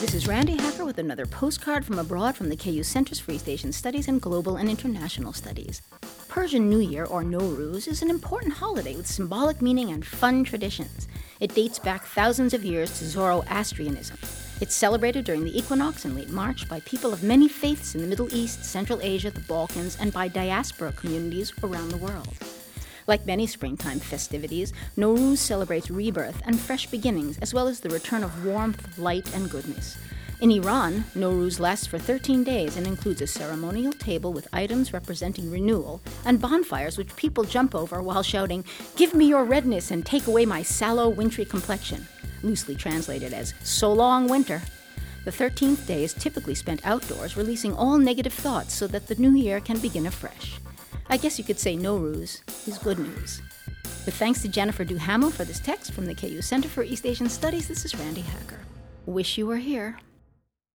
This is Randi Hacker with another postcard from abroad from the KU Centers for East Asian Studies and Global and International Studies. Persian New Year, or Nowruz, is an important holiday with symbolic meaning and fun traditions. It dates back thousands of years to Zoroastrianism. It's celebrated during the equinox in late March by people of many faiths in the Middle East, Central Asia, the Balkans, and by diaspora communities around the world. Like many springtime festivities, Nowruz celebrates rebirth and fresh beginnings, as well as the return of warmth, light, and goodness. In Iran, Nowruz lasts for 13 days and includes a ceremonial table with items representing renewal and bonfires which people jump over while shouting, Give me your redness and take away my sallow, wintry complexion, loosely translated as So long, winter. The 13th day is typically spent outdoors, releasing all negative thoughts so that the new year can begin afresh. I guess you could say Nowruz is good news. With thanks to Jennifer Duhamel for this text from the KU Center for East Asian Studies, this is Randi Hacker. Wish you were here.